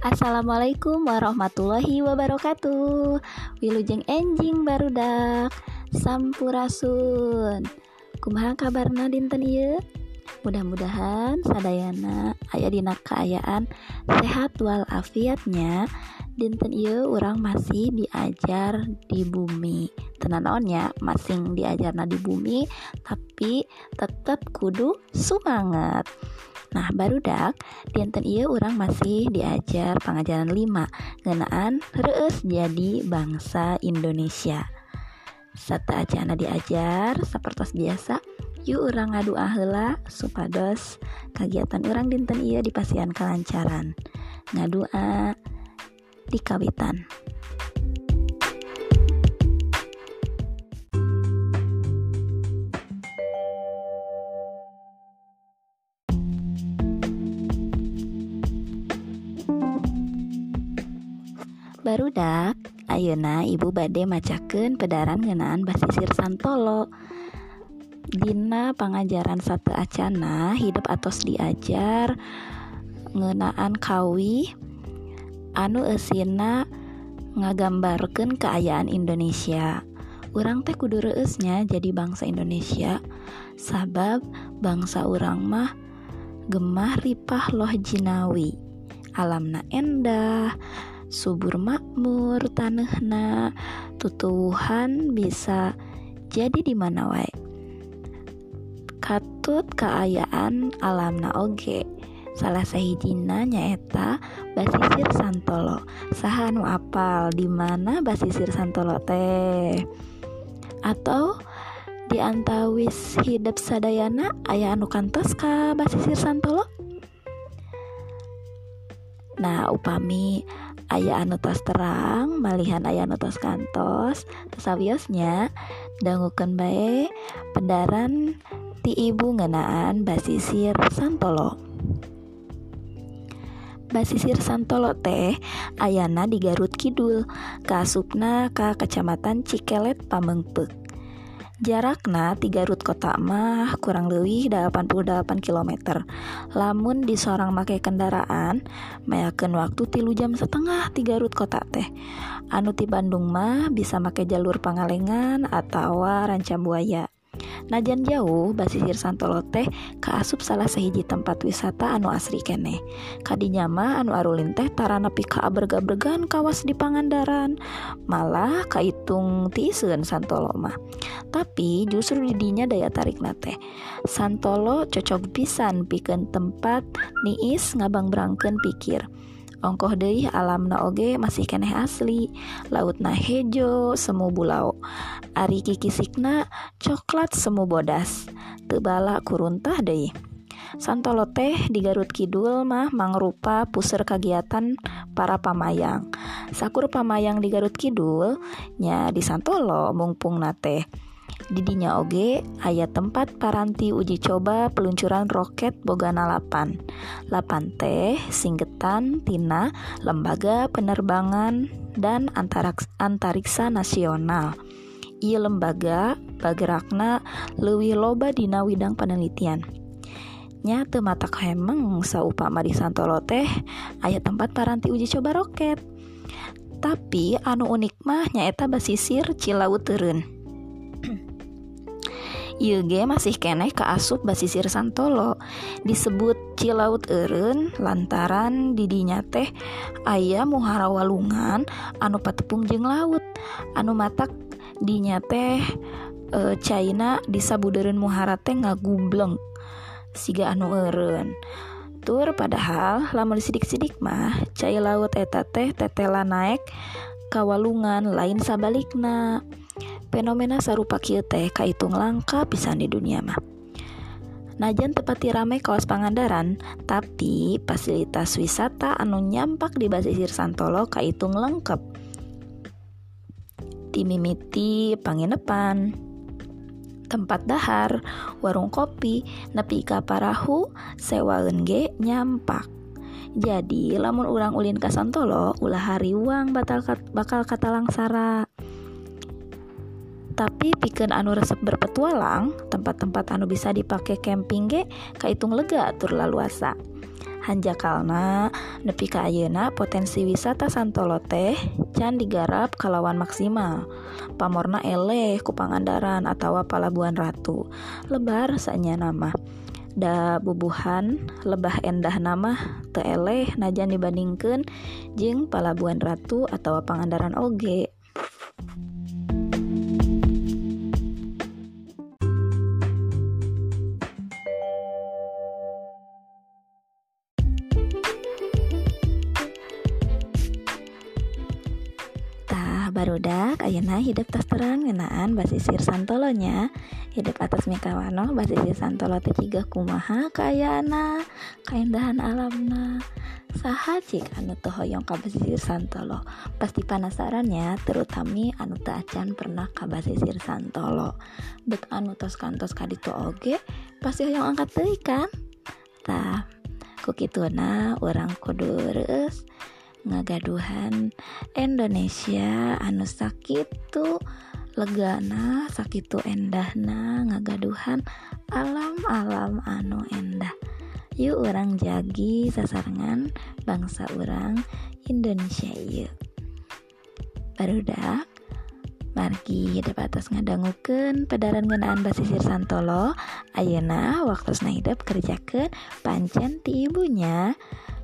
Assalamualaikum warahmatullahi wabarakatuh. Wilujeng enjing barudak Sampurasun. Kumaha kabarna dinten iya Mudah-mudahan sadayana ayah dina keayaan sehat walafiatnya. Dinten iya orang masih diajar di bumi tenanaonnya masing diajarna di bumi tapi tetap kudu semangat Nah barudak dinten iya orang masih diajar pengajaran 5 ngenaan reus jadi bangsa Indonesia. Satu acana diajar seperti biasa yuk orang ngadu ahela supados kegiatan orang dinten iya di pasian kelancaran ngadua di kawitan barudak Ayeuna ibu bade macaken pedaran ngenaan basisir Santolo. Dina pengajaran satu acana hidup atos diajar ngenaan kawi anu esina ngagambarkan keayaan Indonesia. Orang teh kudu jadi bangsa Indonesia sabab bangsa orang mah gemah ripah loh jinawi. Alamna endah subur makmur tanahna tutuhan bisa jadi di mana wae. Katut keayaan alamna oge. Salah sahijina nyaeta basisir santolo. Saha anu apal di mana basisir santolo teh? Atau di antawis hidup sadayana ayah anu kantos ka basisir santolo? Nah upami ayah anu tos terang malihan ayah anu tos kantos tesawiosnya dangukeun bae pedaran ti ibu ngenaan basisir santolo. Basisir santolo teh ayana di Garut Kidul kasupna ka kecamatan Cikelet Pamengpek jarakna ti Garut kota mah kurang lebih 88 km lamun di seorang make kendaraan mayakeun waktu tilu jam setengah ti Garut kota teh. Anu ti Bandung mah bisa make jalur Pangalengan atau Ranca Buaya Najan jauh basisir Santolo teh kaasup salah sahiji tempat wisata anu asri kene. Kadinyama anu arulin teh tara nepi ka aberga-bergan kawas di Pangandaran. Malah kaitung tiseun Santolo mah. Tapi justru didinya daya tarik nate Santolo cocok pisan pikeun tempat niis ngabang berangkeun pikir ongkoh deui alamna oge masih keneh asli lautna hejo semu bulau ari kikisikna coklat semu bodas tebala kuruntah deui Santolo teh di Garut Kidul mah mangrupa puseur kegiatan para pamayang. Sakur pamayang di Garut Kidul nya di Santolo mungpung nate. Didinya oge ayat tempat paranti uji coba peluncuran roket Bogana 8 8 teh singgetan Tina lembaga penerbangan dan antariksa nasional. Ia lembaga bagerakna lewih loba dina widang penelitian. Nyata mata hemeng saupama di Santolo teh ayat tempat paranti uji coba roket. Tapi anu unik mah nyaeta basisir Cilaut Turun Yuge masih keneh ke asup basisir Santolo. Disebut Cilaut Eun lantaran didinya teh ayah muhara walungan anu patepung jeng laut. Anu matak dinya teh e, China disabudeun muhara teh ngagubleng siga anu Eun tur padahal lamun sidik-sidik mah cai laut eta teh tetela naik kawalungan lain sabalikna. Fenomena sarupa kieu teh kaitung langka pisan di dunia mah. Najan tepati rame kawas Pangandaran tapi fasilitas wisata anu nyampak di basisir Santolo kaitung lengkap timimiti panginepan tempat dahar warung kopi nepi ka parahu sewaeun ge nyampak. Jadi lamun urang ulin ka Santolo ulah hari uang bakal kata langsara tapi piken anu resep berpetualang tempat-tempat anu bisa dipakai camping ge kaitung lega tur laluasa Hanjakalna nepi ka ayeuna potensi wisata Santolo teh can digarap kalawan maksimal. Pamorna eleh ku Pangandaran atau Palabuhan Ratu. Lebar sanya nama. Da bubuhan lebah endah nama teeleh najan dibandingkan jeng Palabuhan Ratu atau Pangandaran oge barudak Ayeuna hidup tas terang ngenaan basisir santolonya. Hidup atas mikawano basisir santolo teciga kumaha kayana keindahan alamna. Saha cik anu teu hoyong ka basisir santolo? Pasti penasarannya terutami anu teu acan pernah ka basisir santolo. Bet anu tos kantos kaditu oge pasti hoyong angkat teuing kan? Tah kukituna orang kudu reus ngagaduhan. Indonesia anu sakit legana sakit endahna. Ngagaduhan alam-alam anu endah. Yuk orang jagi sasarangan bangsa orang Indonesia yuk. Barudak margi hidup atas ngadangukeun pedaran ngeunaan basisir santolo. Ayeuna waktu hidup kerjakan pancen ti ibunya